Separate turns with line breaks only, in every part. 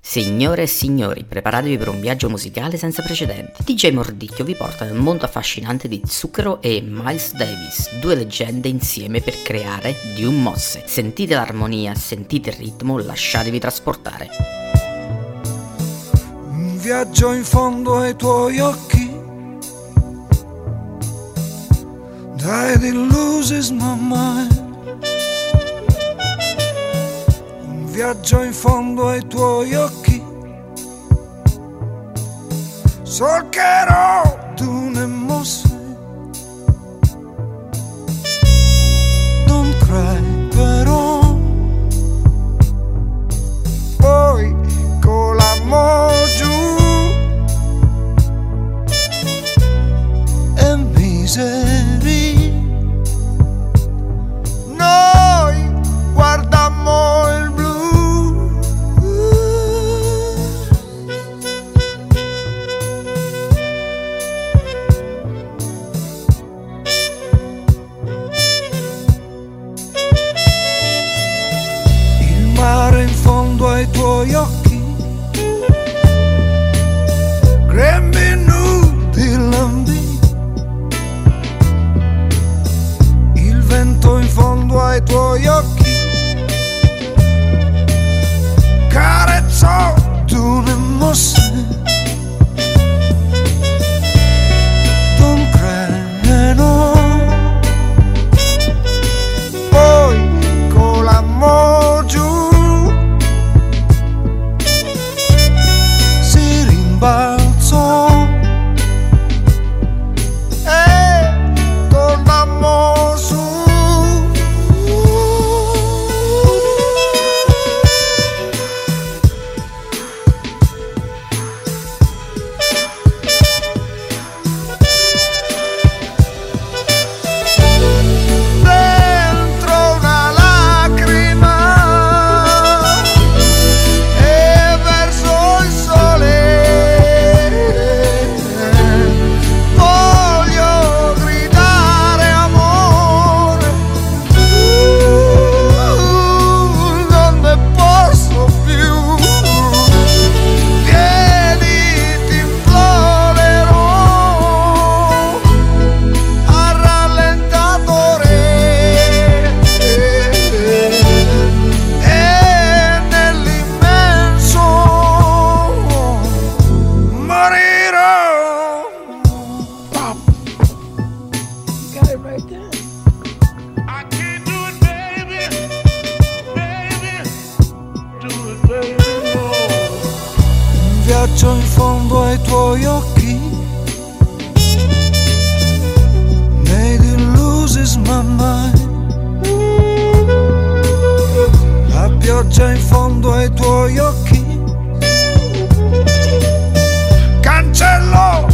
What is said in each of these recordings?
Signore e signori, preparatevi per un viaggio musicale senza precedenti. DJ Mordicchio vi porta nel mondo affascinante di Zucchero e Miles Davis, due leggende insieme per creare di un mosse. Sentite l'armonia, sentite il ritmo, lasciatevi trasportare.
Un viaggio in fondo ai tuoi occhi. Died in loses my mind. Viaggio in fondo ai tuoi occhi. Solcherò tu ne mosse. Don't cry però. Poi con l'amore giù. E miseria. Ai tuoi occhi. Grembi nudi lambi. Il vento in fondo ai tuoi occhi. Carezzò tu ne mosse Viaggio in fondo ai tuoi occhi. Made it loses my mind. La pioggia in fondo ai tuoi occhi. Cancello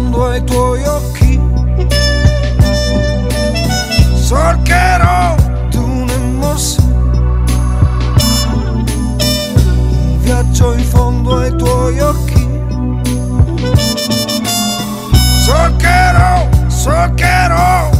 fondo ai tuoi occhi. Sorcherò d'una mossa. Viaggio in fondo ai tuoi occhi. Sorcherò, sorcherò.